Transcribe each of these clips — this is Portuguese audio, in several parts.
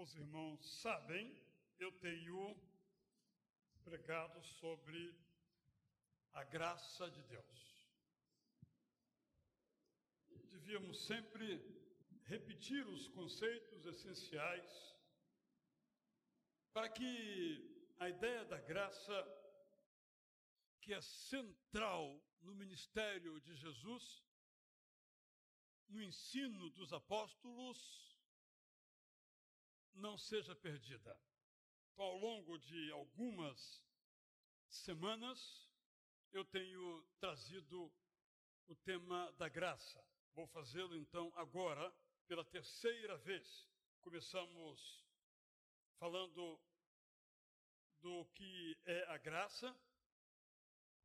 os irmãos sabem, eu tenho pregado sobre a graça de Deus. Devíamos sempre repetir os conceitos essenciais para que a ideia da graça, que é central no ministério de Jesus, no ensino dos apóstolos, não seja perdida. Então, ao longo de algumas semanas, eu tenho trazido o tema da graça. Vou fazê-lo então agora, pela terceira vez. Começamos falando do que é a graça,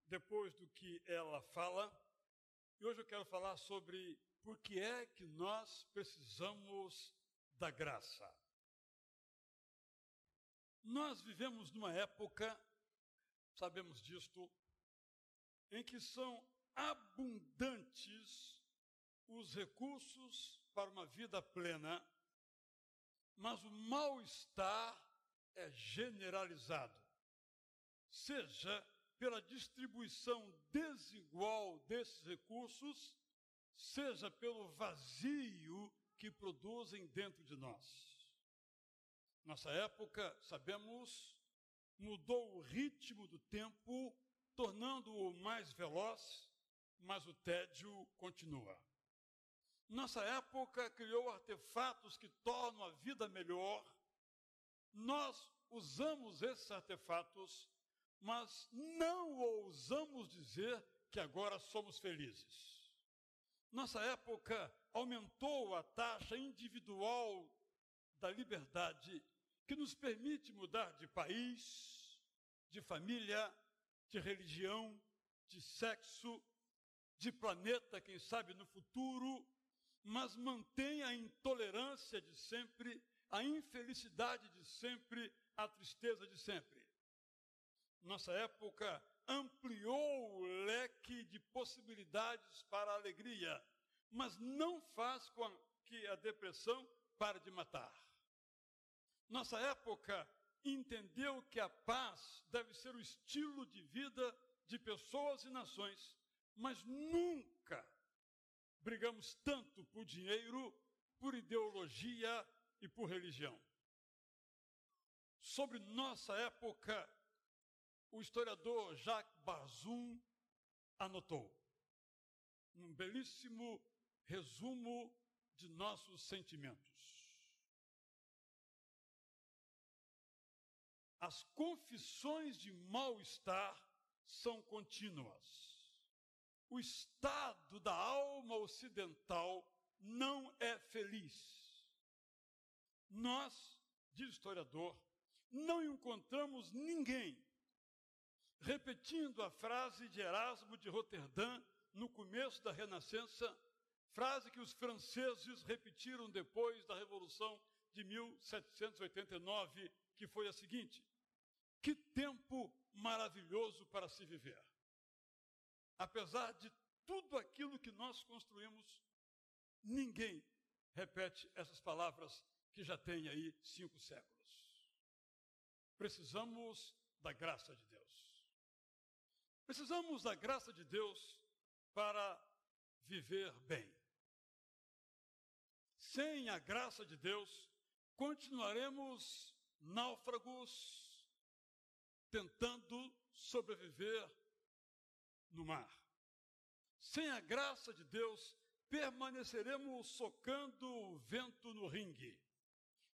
depois do que ela fala, e hoje eu quero falar sobre por que é que nós precisamos da graça. Nós vivemos numa época, sabemos disto, em que são abundantes os recursos para uma vida plena, mas o mal-estar é generalizado, seja pela distribuição desigual desses recursos, seja pelo vazio que produzem dentro de nós. Nossa época, sabemos, mudou o ritmo do tempo, tornando-o mais veloz, mas o tédio continua. Nossa época criou artefatos que tornam a vida melhor. Nós usamos esses artefatos, mas não ousamos dizer que agora somos felizes. Nossa época aumentou a taxa individual da liberdade que nos permite mudar de país, de família, de religião, de sexo, de planeta, quem sabe no futuro, mas mantém a intolerância de sempre, a infelicidade de sempre, a tristeza de sempre. Nossa época ampliou o leque de possibilidades para a alegria, mas não faz com que a depressão pare de matar. Nossa época entendeu que a paz deve ser o estilo de vida de pessoas e nações, mas nunca brigamos tanto por dinheiro, por ideologia e por religião. Sobre nossa época, o historiador Jacques Barzun anotou um belíssimo resumo de nossos sentimentos. As confissões de mal-estar são contínuas. O estado da alma ocidental não é feliz. Nós, diz o historiador, não encontramos ninguém repetindo a frase de Erasmo de Roterdã no começo da Renascença, frase que os franceses repetiram depois da Revolução de 1789, que foi a seguinte: que tempo maravilhoso para se viver. Apesar de tudo aquilo que nós construímos, ninguém repete essas palavras que já tem aí cinco séculos. Precisamos da graça de Deus. Precisamos da graça de Deus para viver bem. Sem a graça de Deus, continuaremos náufragos tentando sobreviver no mar. Sem a graça de Deus, permaneceremos socando o vento no ringue.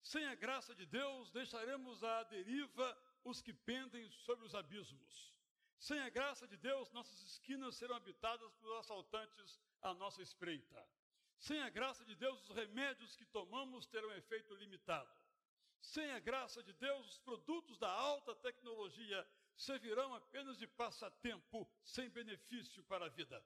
Sem a graça de Deus, deixaremos à deriva os que pendem sobre os abismos. Sem a graça de Deus, nossas esquinas serão habitadas por assaltantes à nossa espreita. Sem a graça de Deus, os remédios que tomamos terão efeito limitado. Sem a graça de Deus, os produtos da alta tecnologia servirão apenas de passatempo, sem benefício para a vida.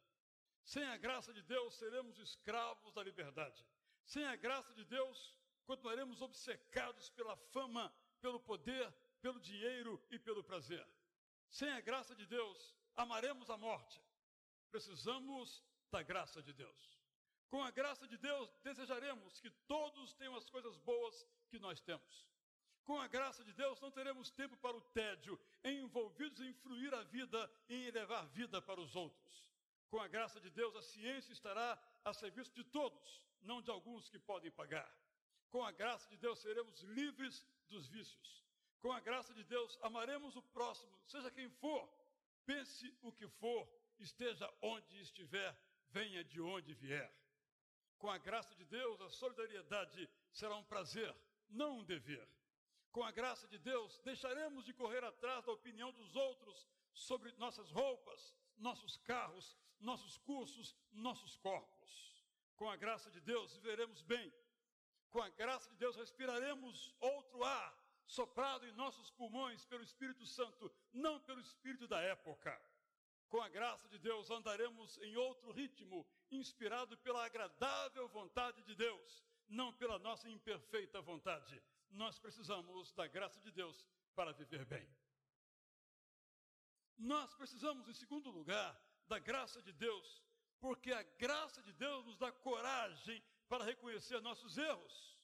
Sem a graça de Deus, seremos escravos da liberdade. Sem a graça de Deus, continuaremos obcecados pela fama, pelo poder, pelo dinheiro e pelo prazer. Sem a graça de Deus, amaremos a morte. Precisamos da graça de Deus. Com a graça de Deus, desejaremos que todos tenham as coisas boas que nós temos. Com a graça de Deus, não teremos tempo para o tédio, envolvidos em fruir a vida e em levar vida para os outros. Com a graça de Deus, a ciência estará a serviço de todos, não de alguns que podem pagar. Com a graça de Deus, seremos livres dos vícios. Com a graça de Deus, amaremos o próximo, seja quem for, pense o que for, esteja onde estiver, venha de onde vier. Com a graça de Deus, a solidariedade será um prazer, não um dever. Com a graça de Deus, deixaremos de correr atrás da opinião dos outros sobre nossas roupas, nossos carros, nossos cursos, nossos corpos. Com a graça de Deus, viveremos bem. Com a graça de Deus, respiraremos outro ar soprado em nossos pulmões pelo Espírito Santo, não pelo Espírito da época. Com a graça de Deus, andaremos em outro ritmo, inspirado pela agradável vontade de Deus, não pela nossa imperfeita vontade. Nós precisamos da graça de Deus para viver bem. Nós precisamos, em segundo lugar, da graça de Deus, porque a graça de Deus nos dá coragem para reconhecer nossos erros.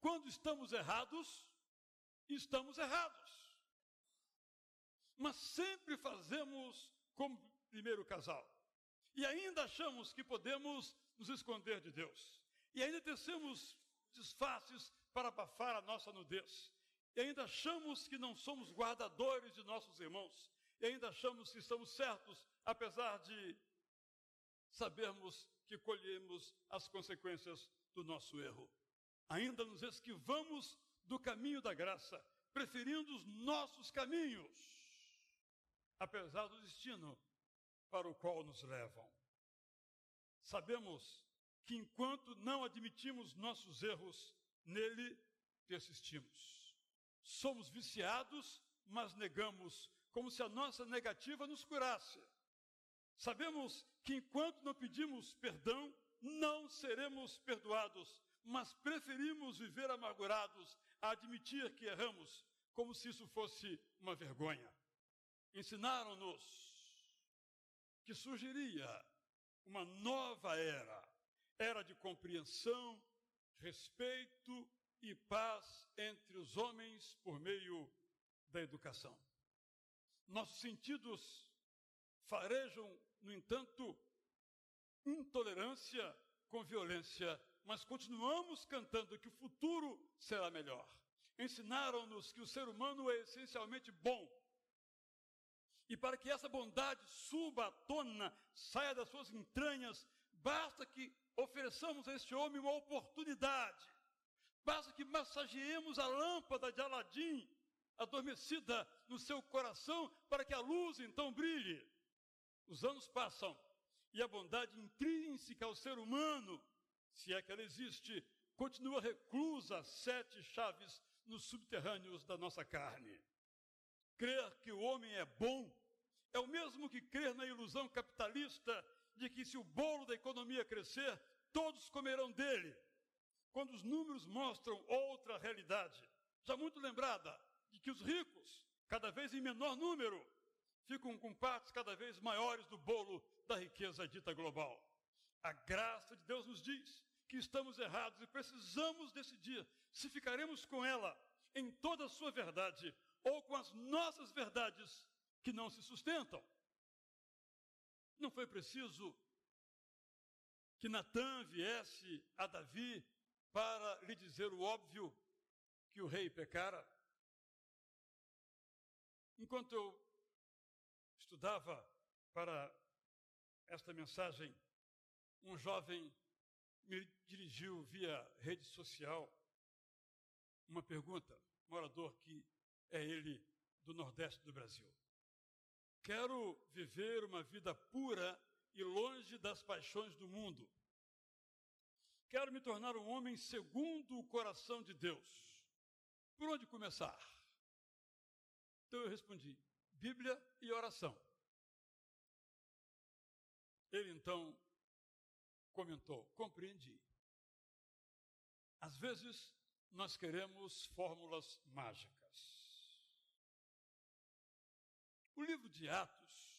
Quando estamos errados, estamos errados. Mas sempre fazemos como primeiro casal. E ainda achamos que podemos nos esconder de Deus. E ainda tecemos disfarces para abafar a nossa nudez. E ainda achamos que não somos guardadores de nossos irmãos. E ainda achamos que estamos certos, apesar de sabermos que colhemos as consequências do nosso erro. Ainda nos esquivamos do caminho da graça, preferindo os nossos caminhos, apesar do destino para o qual nos levam. Sabemos que enquanto não admitimos nossos erros, nele persistimos. Somos viciados, mas negamos, como se a nossa negativa nos curasse. Sabemos que enquanto não pedimos perdão, não seremos perdoados, mas preferimos viver amargurados a admitir que erramos, como se isso fosse uma vergonha. Ensinaram-nos que surgiria uma nova era, era de compreensão, respeito e paz entre os homens por meio da educação. Nossos sentidos farejam, no entanto, intolerância com violência, mas continuamos cantando que o futuro será melhor. Ensinaram-nos que o ser humano é essencialmente bom. E para que essa bondade suba à tona, saia das suas entranhas, basta que ofereçamos a este homem uma oportunidade. Basta que massageemos a lâmpada de Aladim, adormecida no seu coração, para que a luz então brilhe. Os anos passam e a bondade intrínseca ao ser humano, se é que ela existe, continua reclusa sete chaves nos subterrâneos da nossa carne. Crer que o homem é bom é o mesmo que crer na ilusão capitalista de que se o bolo da economia crescer, todos comerão dele. Quando os números mostram outra realidade, já muito lembrada, de que os ricos, cada vez em menor número, ficam com partes cada vez maiores do bolo da riqueza dita global. A graça de Deus nos diz que estamos errados e precisamos decidir se ficaremos com ela em toda a sua verdade ou com as nossas verdades que não se sustentam. Não foi preciso que Natã viesse a Davi para lhe dizer o óbvio que o rei pecara. Enquanto eu estudava para esta mensagem, um jovem me dirigiu via rede social uma pergunta, morador que é ele do Nordeste do Brasil. Quero viver uma vida pura e longe das paixões do mundo. Quero me tornar um homem segundo o coração de Deus. Por onde começar? Então eu respondi: Bíblia e oração. Ele então comentou: compreendi. Às vezes nós queremos fórmulas mágicas. O livro de Atos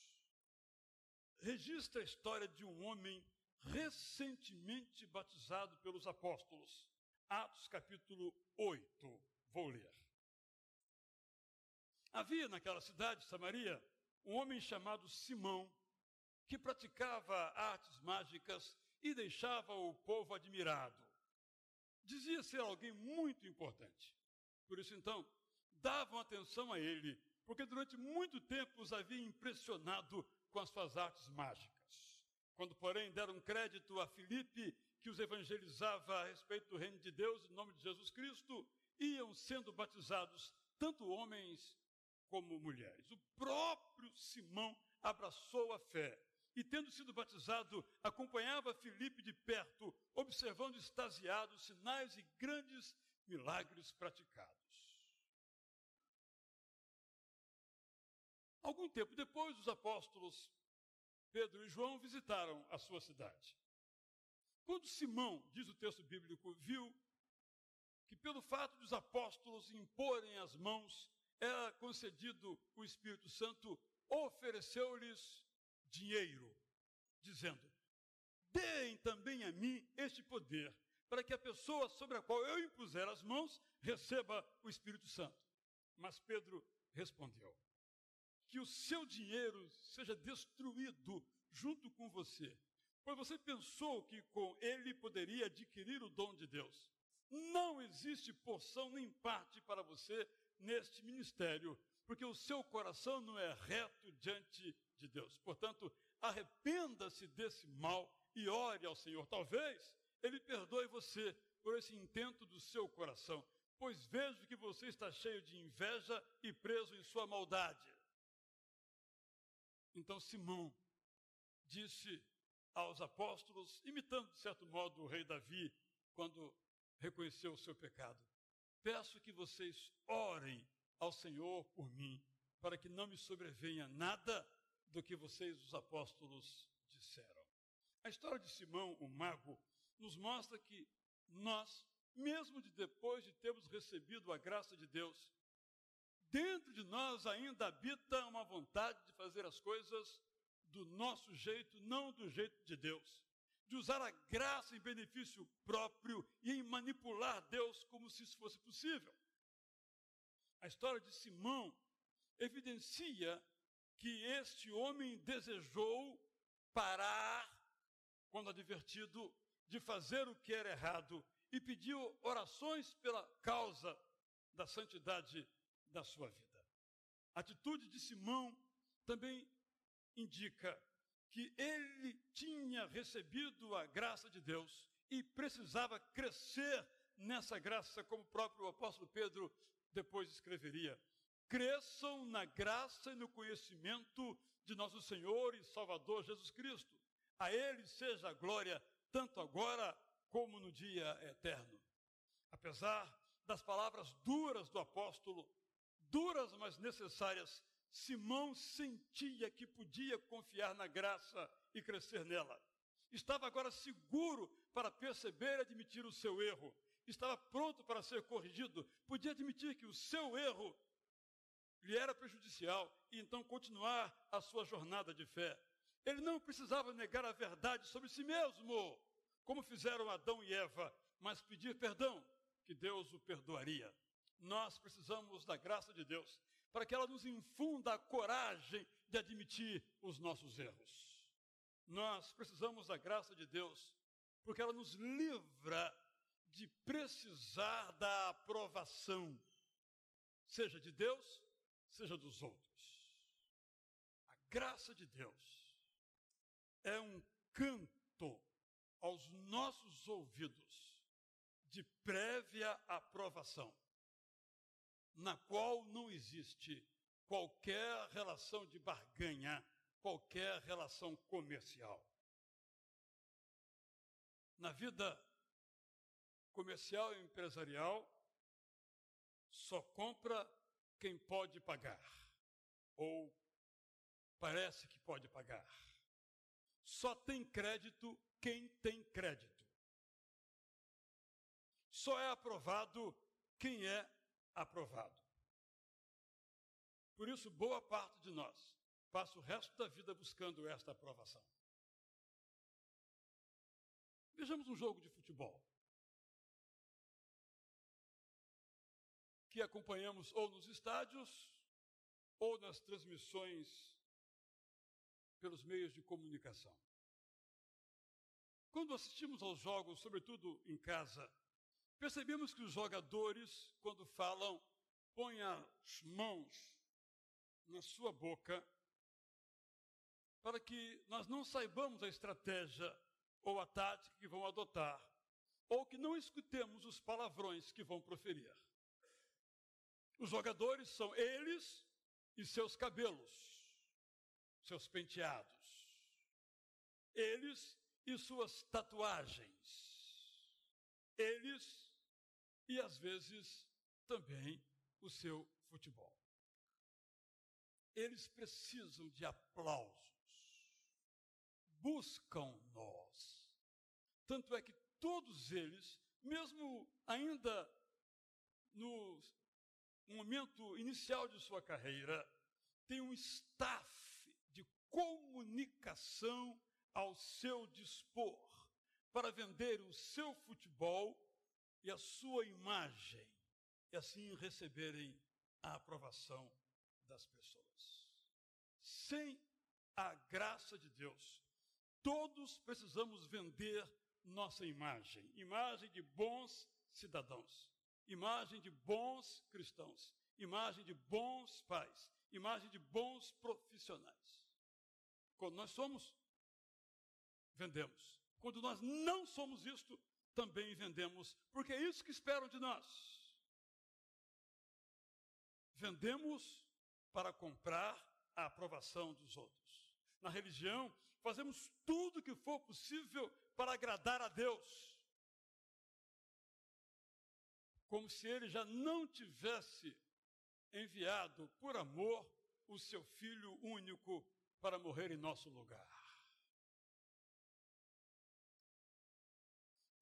registra a história de um homem recentemente batizado pelos apóstolos. Atos capítulo 8. Vou ler. Havia naquela cidade, Samaria, um homem chamado Simão, que praticava artes mágicas e deixava o povo admirado. Dizia ser alguém muito importante. Por isso, então, davam atenção a ele, porque durante muito tempo os havia impressionado com as suas artes mágicas. Quando, porém, deram crédito a Filipe, que os evangelizava a respeito do reino de Deus, em nome de Jesus Cristo, iam sendo batizados tanto homens como mulheres. O próprio Simão abraçou a fé e, tendo sido batizado, acompanhava Filipe de perto, observando extasiados sinais e grandes milagres praticados. Algum tempo depois, os apóstolos Pedro e João visitaram a sua cidade. Quando Simão, diz o texto bíblico, viu que pelo fato dos apóstolos imporem as mãos, era concedido o Espírito Santo, ofereceu-lhes dinheiro, dizendo: Deem também a mim este poder, para que a pessoa sobre a qual eu impuser as mãos receba o Espírito Santo. Mas Pedro respondeu: Que o seu dinheiro seja destruído junto com você, pois você pensou que com ele poderia adquirir o dom de Deus. Não existe porção nem parte para você neste ministério, porque o seu coração não é reto diante de Deus. Portanto, arrependa-se desse mal e ore ao Senhor. Talvez ele perdoe você por esse intento do seu coração, pois vejo que você está cheio de inveja e preso em sua maldade. Então Simão disse aos apóstolos, imitando de certo modo o rei Davi, quando reconheceu o seu pecado: Peço que vocês orem ao Senhor por mim, para que não me sobrevenha nada do que vocês, os apóstolos, disseram. A história de Simão, o mago, nos mostra que nós, mesmo de depois de termos recebido a graça de Deus, dentro de nós ainda habita uma vontade de fazer as coisas do nosso jeito, não do jeito de Deus. De usar a graça em benefício próprio e em manipular Deus como se isso fosse possível. A história de Simão evidencia que este homem desejou parar, quando advertido, de fazer o que era errado e pediu orações pela causa da santidade da sua vida. A atitude de Simão também indica que ele tinha recebido a graça de Deus e precisava crescer nessa graça, como o próprio apóstolo Pedro depois escreveria. Cresçam na graça e no conhecimento de nosso Senhor e Salvador Jesus Cristo. A Ele seja a glória, tanto agora como no dia eterno. Apesar das palavras duras do apóstolo, duras mas necessárias, Simão sentia que podia confiar na graça e crescer nela. Estava agora seguro para perceber e admitir o seu erro. Estava pronto para ser corrigido. Podia admitir que o seu erro lhe era prejudicial e então continuar a sua jornada de fé. Ele não precisava negar a verdade sobre si mesmo, como fizeram Adão e Eva, mas pedir perdão, que Deus o perdoaria. Nós precisamos da graça de Deus para que ela nos infunda a coragem de admitir os nossos erros. Nós precisamos da graça de Deus, porque ela nos livra de precisar da aprovação, seja de Deus, seja dos outros. A graça de Deus é um canto aos nossos ouvidos de prévia aprovação na qual não existe qualquer relação de barganha, qualquer relação comercial. Na vida comercial e empresarial, só compra quem pode pagar, ou parece que pode pagar. Só tem crédito quem tem crédito. Só é aprovado quem é aprovado. Por isso, boa parte de nós passa o resto da vida buscando esta aprovação. Vejamos um jogo de futebol. Que acompanhamos ou nos estádios ou nas transmissões pelos meios de comunicação. Quando assistimos aos jogos, sobretudo em casa, percebemos que os jogadores, quando falam, põem as mãos na sua boca para que nós não saibamos a estratégia ou a tática que vão adotar, ou que não escutemos os palavrões que vão proferir. Os jogadores são eles e seus cabelos, seus penteados, eles e suas tatuagens, eles e às vezes também o seu futebol. Eles precisam de aplausos, buscam nós. Tanto é que todos eles, mesmo ainda no momento inicial de sua carreira, têm um staff de comunicação ao seu dispor para vender o seu futebol e a sua imagem e assim receberem a aprovação das pessoas. Sem a graça de Deus, todos precisamos vender nossa imagem, imagem de bons cidadãos, imagem de bons cristãos, imagem de bons pais, imagem de bons profissionais. Quando nós somos vendemos. Quando nós não somos isto, também vendemos, porque é isso que esperam de nós. Vendemos para comprar a aprovação dos outros. Na religião, fazemos tudo o que for possível para agradar a Deus. Como se ele já não tivesse enviado por amor o seu filho único para morrer em nosso lugar.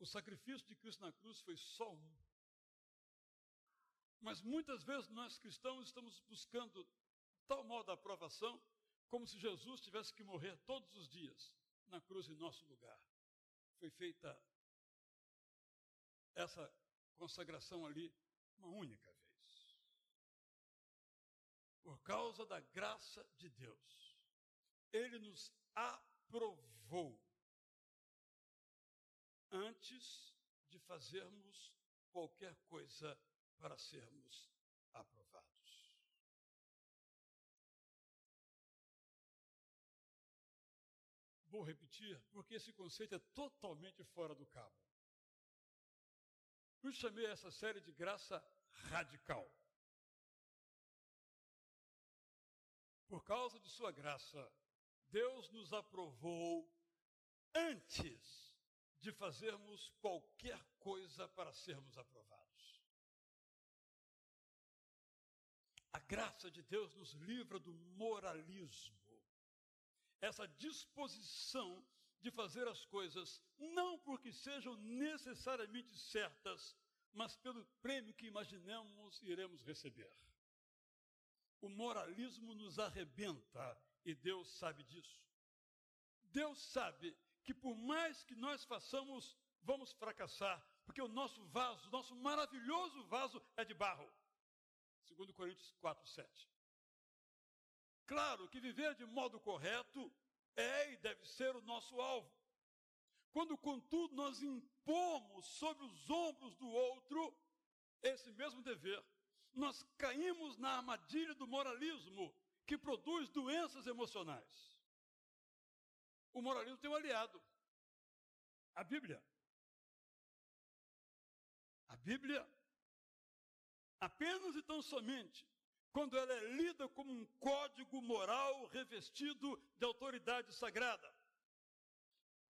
O sacrifício de Cristo na cruz foi só um. Mas muitas vezes nós cristãos estamos buscando tal modo a aprovação, como se Jesus tivesse que morrer todos os dias na cruz em nosso lugar. Foi feita essa consagração ali uma única vez. Por causa da graça de Deus, Ele nos aprovou antes de fazermos qualquer coisa para sermos aprovados. Vou repetir, porque esse conceito é totalmente fora do cabo. Eu chamei essa série de graça radical. Por causa de Sua graça, Deus nos aprovou antes de fazermos qualquer coisa para sermos aprovados. A graça de Deus nos livra do moralismo, essa disposição de fazer as coisas não porque sejam necessariamente certas, mas pelo prêmio que imaginamos iremos receber. O moralismo nos arrebenta e Deus sabe disso. Deus sabe que por mais que nós façamos, vamos fracassar, porque o nosso vaso, nosso maravilhoso vaso é de barro. Segundo Coríntios 4, 7. Claro que viver de modo correto é e deve ser o nosso alvo. Quando, contudo, nós impomos sobre os ombros do outro esse mesmo dever, nós caímos na armadilha do moralismo que produz doenças emocionais o moralismo tem um aliado. A Bíblia. A Bíblia, apenas e tão somente, quando ela é lida como um código moral revestido de autoridade sagrada,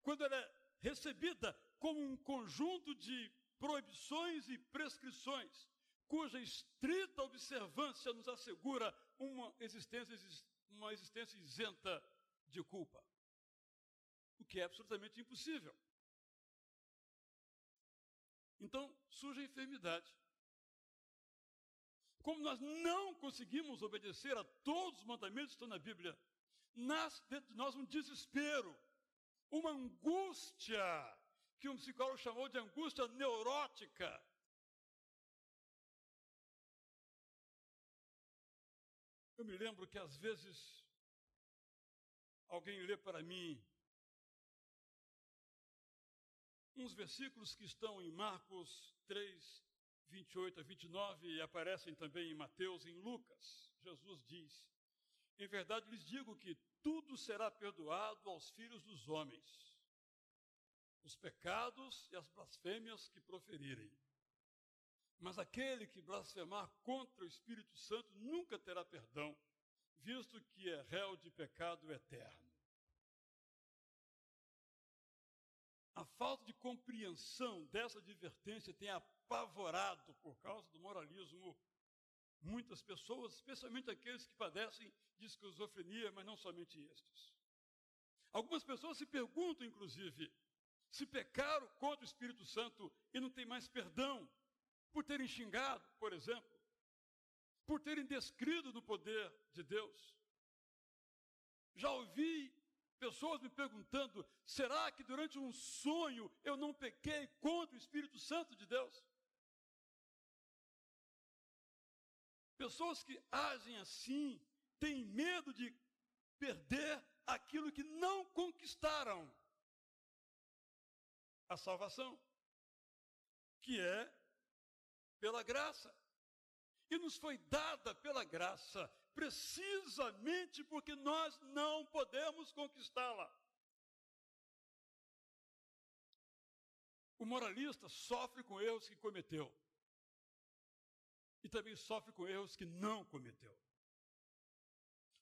quando ela é recebida como um conjunto de proibições e prescrições, cuja estrita observância nos assegura uma existência, uma existência isenta de culpa o que é absolutamente impossível. Então surge a enfermidade. Como nós não conseguimos obedecer a todos os mandamentos que estão na Bíblia, nasce dentro de nós um desespero, uma angústia que um psicólogo chamou de angústia neurótica. Eu me lembro que às vezes alguém lê para mim uns versículos que estão em Marcos 3, 28 a 29 e aparecem também em Mateus, em Lucas. Jesus diz: Em verdade lhes digo que tudo será perdoado aos filhos dos homens, os pecados e as blasfêmias que proferirem. Mas aquele que blasfemar contra o Espírito Santo nunca terá perdão, visto que é réu de pecado eterno. A falta de compreensão dessa advertência tem apavorado, por causa do moralismo, muitas pessoas, especialmente aqueles que padecem de esquizofrenia, mas não somente estes. Algumas pessoas se perguntam, inclusive, se pecaram contra o Espírito Santo e não tem mais perdão, por terem xingado, por exemplo, por terem descrido do poder de Deus. Já ouvi pessoas me perguntando: será que durante um sonho eu não pequei contra o Espírito Santo de Deus? Pessoas que agem assim têm medo de perder aquilo que não conquistaram a salvação, que é pela graça. E nos foi dada pela graça, precisamente porque nós não podemos conquistá-la. O moralista sofre com erros que cometeu. E também sofre com erros que não cometeu.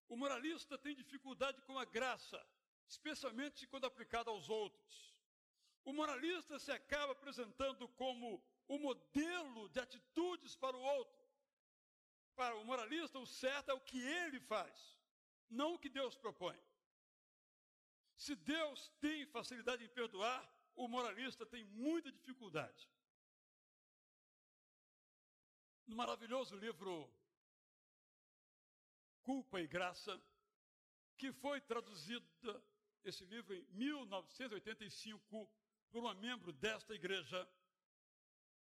O moralista tem dificuldade com a graça, especialmente quando aplicada aos outros. O moralista se acaba apresentando como o modelo de atitudes para o outro. Para o moralista, o certo é o que ele faz, não o que Deus propõe. Se Deus tem facilidade em perdoar, o moralista tem muita dificuldade. No maravilhoso livro Culpa e Graça, que foi traduzido esse livro em 1985 por uma membro desta igreja,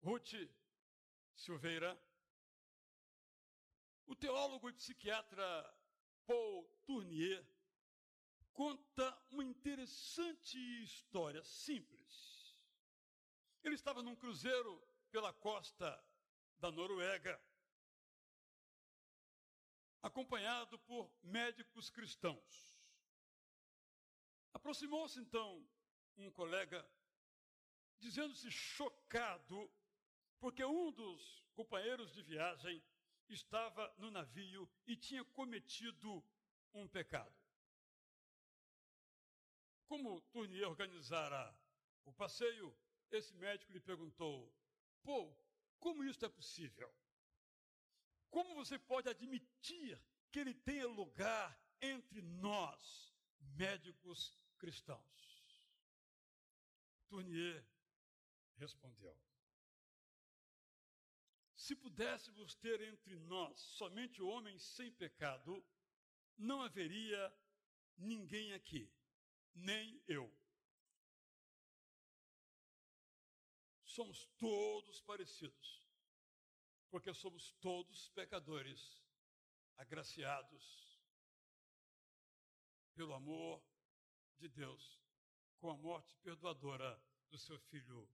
Ruth Silveira, o teólogo e psiquiatra Paul Tournier conta uma interessante história simples. Ele estava num cruzeiro pela costa da Noruega, acompanhado por médicos cristãos. Aproximou-se então um colega, dizendo-se chocado, porque um dos companheiros de viagem estava no navio e tinha cometido um pecado. Como Tournier organizara o passeio, esse médico lhe perguntou: Pô, como isso é possível? Como você pode admitir que ele tenha lugar entre nós, médicos cristãos? Tournier respondeu: se pudéssemos ter entre nós somente homens sem pecado, não haveria ninguém aqui, nem eu. Somos todos parecidos, porque somos todos pecadores, agraciados pelo amor de Deus, com a morte perdoadora do seu Filho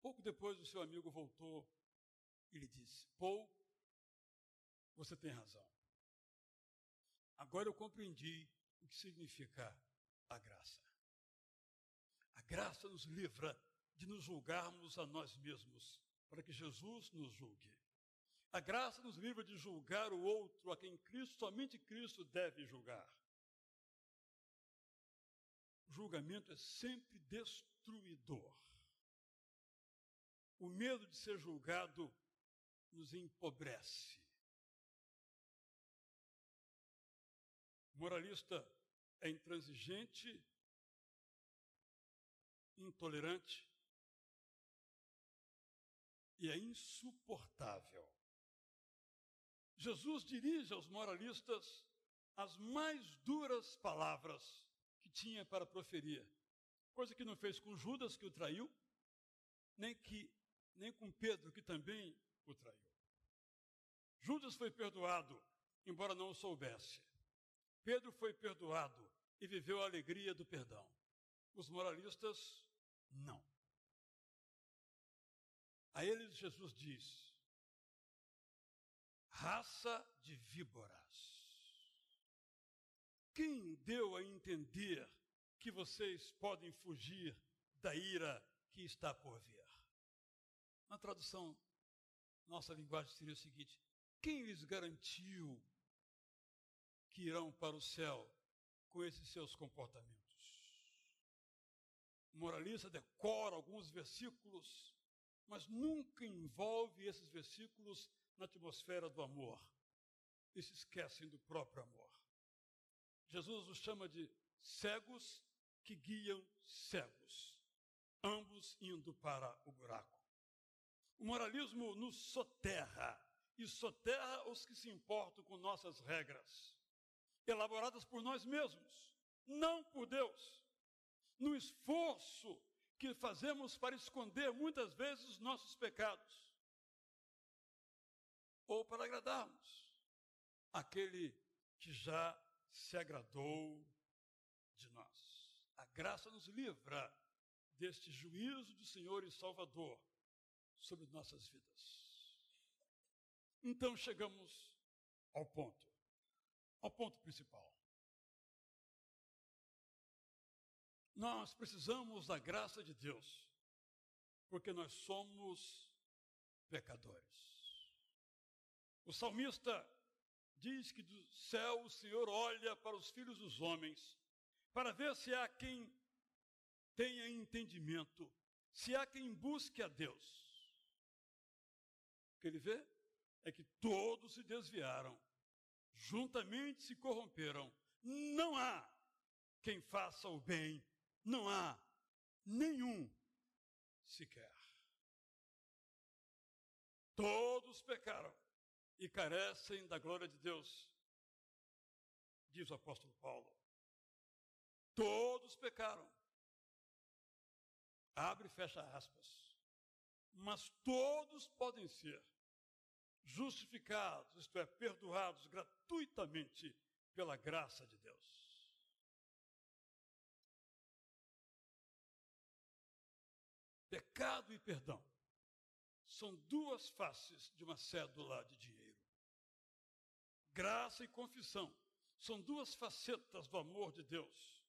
Pouco depois, o seu amigo voltou e lhe disse: Paul, você tem razão. Agora eu compreendi o que significa a graça. A graça nos livra de nos julgarmos a nós mesmos, para que Jesus nos julgue. A graça nos livra de julgar o outro, a quem Cristo, somente Cristo deve julgar. O julgamento é sempre destruidor. O medo de ser julgado nos empobrece. O moralista é intransigente, intolerante e é insuportável. Jesus dirige aos moralistas as mais duras palavras que tinha para proferir. Coisa que não fez com Judas, que o traiu, nem, que, nem com Pedro, que também o traiu. Judas foi perdoado, embora não o soubesse. Pedro foi perdoado e viveu a alegria do perdão. Os moralistas, não. A eles Jesus diz: raça de víboras. Quem deu a entender que vocês podem fugir da ira que está por vir? Na tradução, nossa linguagem seria o seguinte: quem lhes garantiu que irão para o céu com esses seus comportamentos? O moralista decora alguns versículos, mas nunca envolve esses versículos na atmosfera do amor e se esquecem do próprio amor. Jesus os chama de cegos que guiam cegos, ambos indo para o buraco. O moralismo nos soterra e soterra os que se importam com nossas regras, elaboradas por nós mesmos, não por Deus no esforço que fazemos para esconder muitas vezes os nossos pecados, ou para agradarmos aquele que já se agradou de nós. A graça nos livra deste juízo do Senhor e Salvador sobre nossas vidas. Então chegamos ao ponto, ao ponto principal. Nós precisamos da graça de Deus, porque nós somos pecadores. O salmista diz que do céu o Senhor olha para os filhos dos homens, para ver se há quem tenha entendimento, se há quem busque a Deus. Que ele vê é que todos se desviaram, juntamente se corromperam. Não há quem faça o bem, não há nenhum sequer. Todos pecaram e carecem da glória de Deus, diz o apóstolo Paulo. Todos pecaram. Abre e fecha aspas. Mas todos podem ser justificados, isto é, perdoados gratuitamente pela graça de Deus. Pecado e perdão são duas faces de uma cédula de dinheiro. Graça e confissão são duas facetas do amor de Deus,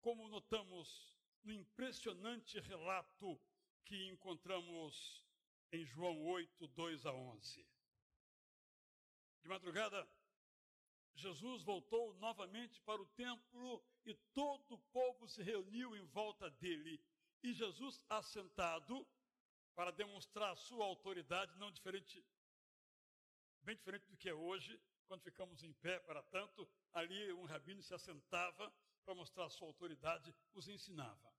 como notamos no impressionante relato que encontramos em João 8, 2 a 11. De madrugada, Jesus voltou novamente para o templo e todo o povo se reuniu em volta dele e Jesus assentado para demonstrar a sua autoridade, não diferente, bem diferente do que é hoje, quando ficamos em pé para tanto, ali um rabino se assentava para mostrar a sua autoridade, os ensinava.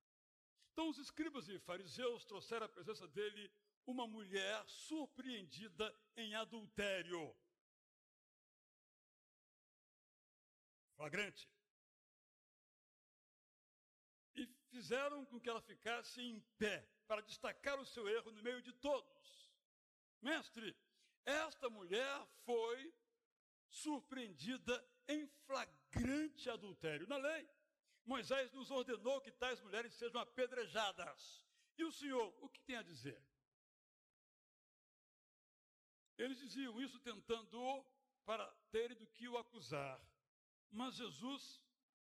Então os escribas e fariseus trouxeram à presença dele uma mulher surpreendida em adultério. Flagrante fizeram com que ela ficasse em pé, para destacar o seu erro no meio de todos. Mestre, esta mulher foi surpreendida em flagrante adultério. Na lei, Moisés nos ordenou que tais mulheres sejam apedrejadas. E o Senhor, o que tem a dizer? Eles diziam isso tentando para terem do que o acusar. Mas Jesus,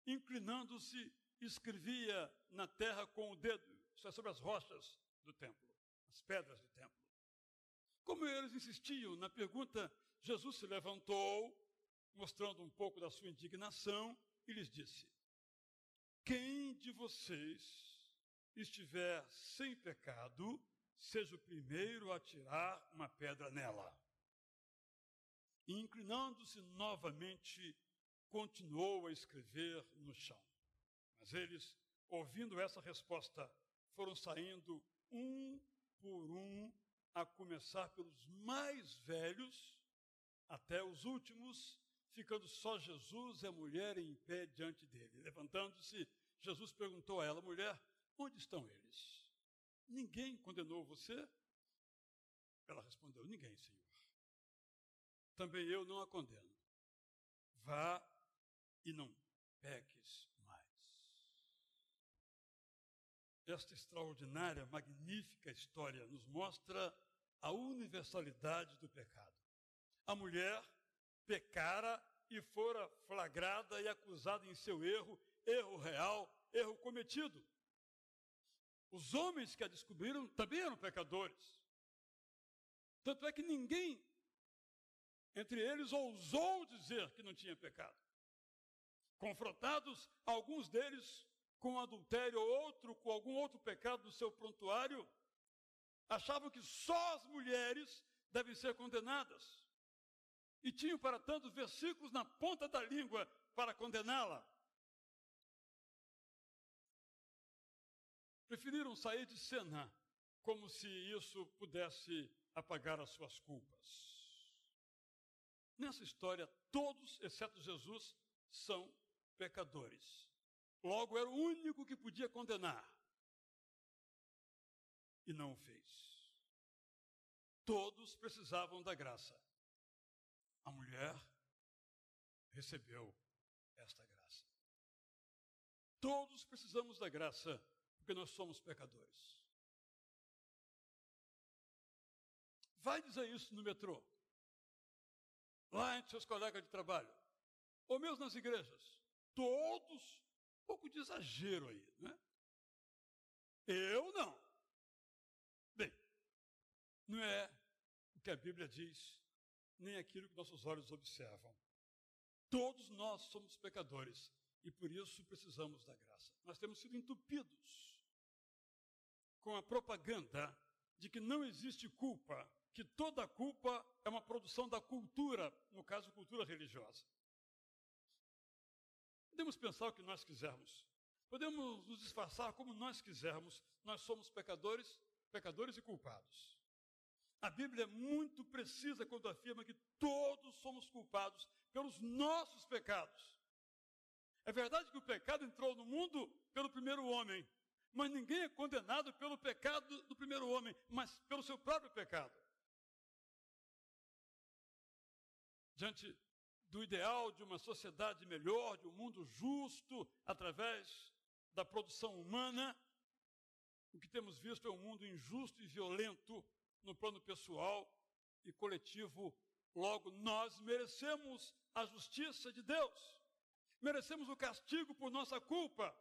inclinando-se, escrevia na terra com o dedo, isso é sobre as rochas do templo, as pedras do templo. Como eles insistiam na pergunta, Jesus se levantou, mostrando um pouco da sua indignação, e lhes disse: Quem de vocês estiver sem pecado, seja o primeiro a tirar uma pedra nela. E inclinando-se novamente, continuou a escrever no chão. Mas eles, ouvindo essa resposta, foram saindo um por um, a começar pelos mais velhos até os últimos, ficando só Jesus e a mulher em pé diante dele. Levantando-se, Jesus perguntou a ela: Mulher, Onde estão eles? Ninguém condenou você? Ela respondeu: Ninguém, Senhor. Também eu não a condeno. Vá e não peques mais. Esta extraordinária, magnífica história nos mostra a universalidade do pecado. A mulher pecara e fora flagrada e acusada em seu erro, erro real, erro cometido. Os homens que a descobriram também eram pecadores. Tanto é que ninguém entre eles ousou dizer que não tinha pecado. Confrontados, alguns deles com adultério, outro com algum outro pecado do seu prontuário, achavam que só as mulheres devem ser condenadas. E tinham, para tanto, versículos na ponta da língua para condená-la. Preferiram sair de cena, como se isso pudesse apagar as suas culpas. Nessa história, todos, exceto Jesus, são pecadores. Logo, era o único que podia condenar. E não o fez. Todos precisavam da graça. A mulher recebeu esta graça. Todos precisamos da graça, porque nós somos pecadores. Vai dizer isso no metrô, lá entre seus colegas de trabalho, ou mesmo nas igrejas. Todos, um pouco de exagero aí, né? Eu não. Bem, não é o que a Bíblia diz, nem aquilo que nossos olhos observam. Todos nós somos pecadores e por isso precisamos da graça. Nós temos sido entupidos com a propaganda de que não existe culpa que toda culpa é uma produção da cultura, no caso, cultura religiosa. Podemos pensar o que nós quisermos, podemos nos disfarçar como nós quisermos, nós somos pecadores, pecadores e culpados. A Bíblia é muito precisa quando afirma que todos somos culpados pelos nossos pecados. É verdade que o pecado entrou no mundo pelo primeiro homem, mas ninguém é condenado pelo pecado do primeiro homem, mas pelo seu próprio pecado. diante do ideal de uma sociedade melhor, de um mundo justo, através da produção humana, o que temos visto é um mundo injusto e violento no plano pessoal e coletivo. Logo, nós merecemos a justiça de Deus, merecemos o castigo por nossa culpa.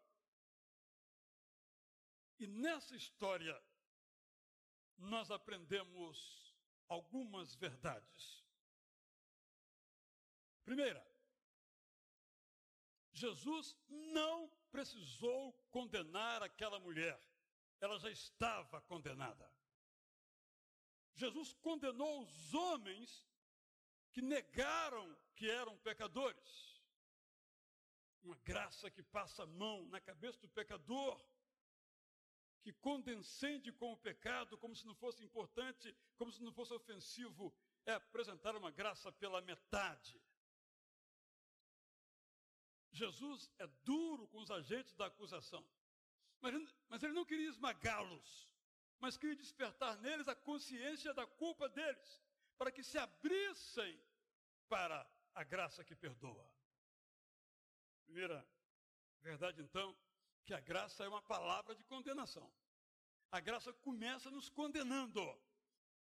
E nessa história, nós aprendemos algumas verdades Primeira, Jesus não precisou condenar aquela mulher, ela já estava condenada. Jesus condenou os homens que negaram que eram pecadores. Uma graça que passa a mão na cabeça do pecador, que condescende com o pecado como se não fosse importante, como se não fosse ofensivo, é apresentar uma graça pela metade. Jesus é duro com os agentes da acusação. Mas, mas ele não queria esmagá-los, mas queria despertar neles a consciência da culpa deles, para que se abrissem para a graça que perdoa. Primeira verdade, então, que a graça é uma palavra de condenação. A graça começa nos condenando.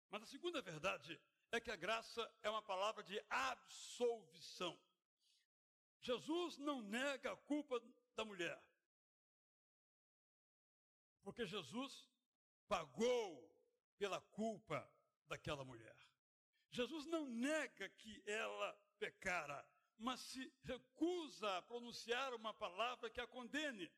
Mas a segunda verdade é que a graça é uma palavra de absolvição. Jesus não nega a culpa da mulher. Porque Jesus pagou pela culpa daquela mulher. Jesus não nega que ela pecara, mas se recusa a pronunciar uma palavra que a condene.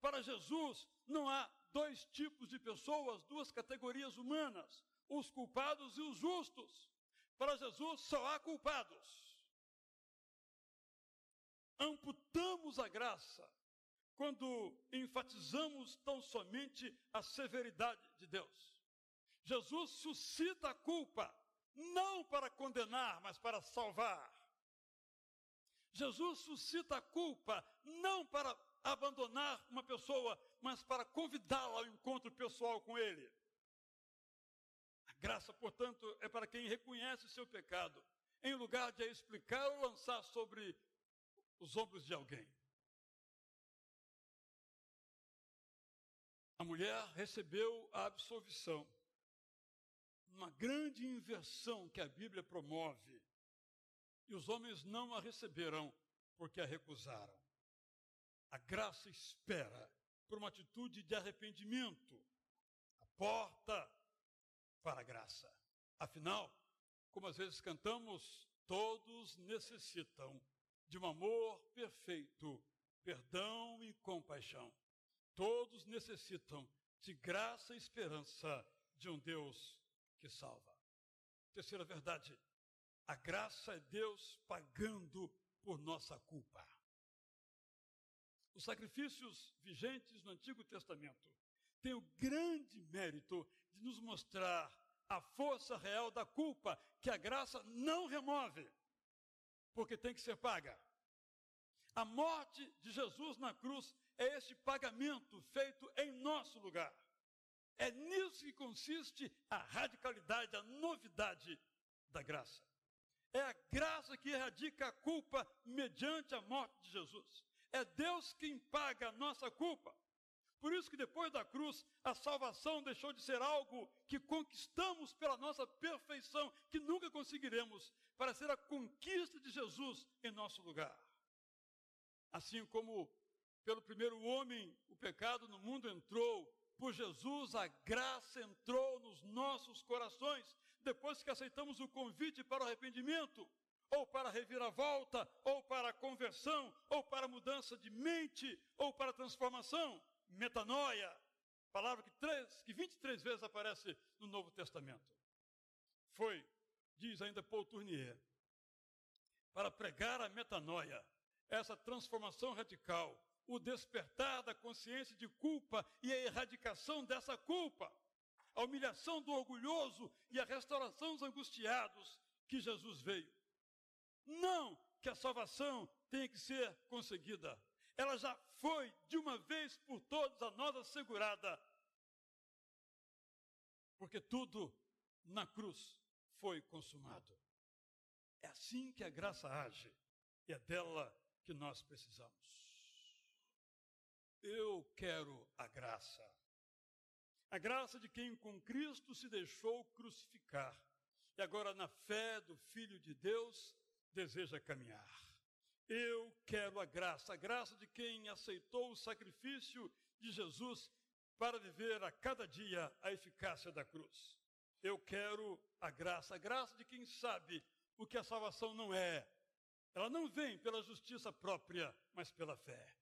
Para Jesus, não há dois tipos de pessoas, duas categorias humanas, os culpados e os justos. Para Jesus, só há culpados amputamos a graça quando enfatizamos tão somente a severidade de Deus. Jesus suscita a culpa, não para condenar, mas para salvar. Jesus suscita a culpa, não para abandonar uma pessoa, mas para convidá-la ao encontro pessoal com Ele. A graça, portanto, é para quem reconhece seu pecado, em lugar de a explicar ou lançar sobre os ombros de alguém. A mulher recebeu a absolvição. Uma grande inversão que a Bíblia promove. E os homens não a receberão porque a recusaram. A graça espera por uma atitude de arrependimento. A porta para a graça. Afinal, como às vezes cantamos, todos necessitam de um amor perfeito, perdão e compaixão. Todos necessitam de graça e esperança de um Deus que salva. Terceira verdade, a graça é Deus pagando por nossa culpa. Os sacrifícios vigentes no Antigo Testamento têm o grande mérito de nos mostrar a força real da culpa que a graça não remove, porque tem que ser paga. A morte de Jesus na cruz é esse pagamento feito em nosso lugar. É nisso que consiste a radicalidade, a novidade da graça. É a graça que erradica a culpa mediante a morte de Jesus. É Deus quem paga a nossa culpa. Por isso que depois da cruz, a salvação deixou de ser algo que conquistamos pela nossa perfeição, que nunca conseguiremos, para ser a conquista de Jesus em nosso lugar. Assim como pelo primeiro homem o pecado no mundo entrou, por Jesus a graça entrou nos nossos corações, depois que aceitamos o convite para o arrependimento, ou para a reviravolta, ou para a conversão, ou para a mudança de mente, ou para a transformação, metanoia, palavra que, três, que 23 vezes aparece no Novo Testamento. Foi, diz ainda Paul Tournier, para pregar a metanoia, essa transformação radical, o despertar da consciência de culpa e a erradicação dessa culpa, a humilhação do orgulhoso e a restauração dos angustiados que Jesus veio. Não que a salvação tenha que ser conseguida, ela já foi de uma vez por todas a nós assegurada, porque tudo na cruz foi consumado. É assim que a graça age e é dela que nós precisamos. Eu quero a graça. A graça de quem com Cristo se deixou crucificar e agora, na fé do Filho de Deus, deseja caminhar. Eu quero a graça, a graça de quem aceitou o sacrifício de Jesus para viver a cada dia a eficácia da cruz. Eu quero a graça, a graça de quem sabe o que a salvação não é. Ela não vem pela justiça própria, mas pela fé.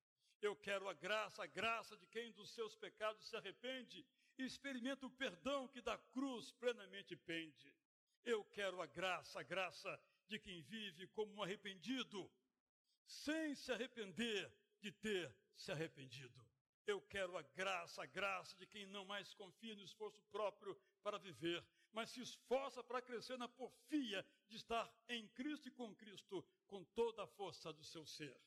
Eu quero a graça, a graça de quem dos seus pecados se arrepende e experimenta o perdão que da cruz plenamente pende. Eu quero a graça, a graça de quem vive como um arrependido, sem se arrepender de ter se arrependido. Eu quero a graça, a graça de quem não mais confia no esforço próprio para viver, mas se esforça para crescer na porfia de estar em Cristo e com Cristo, com toda a força do seu ser.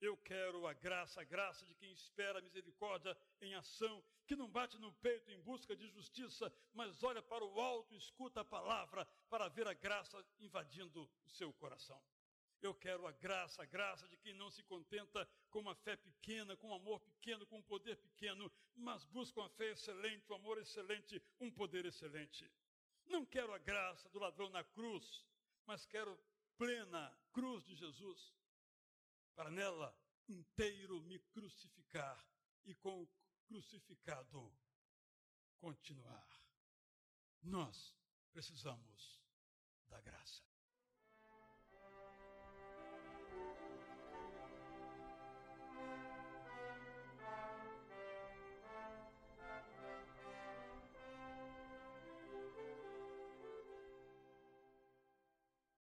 Eu quero a graça, a graça de quem espera a misericórdia em ação, que não bate no peito em busca de justiça, mas olha para o alto e escuta a palavra para ver a graça invadindo o seu coração. Eu quero a graça, a graça de quem não se contenta com uma fé pequena, com um amor pequeno, com um poder pequeno, mas busca uma fé excelente, um amor excelente, um poder excelente. Não quero a graça do ladrão na cruz, mas quero plena cruz de Jesus para nela inteiro me crucificar e com o crucificado continuar. Nós precisamos da graça.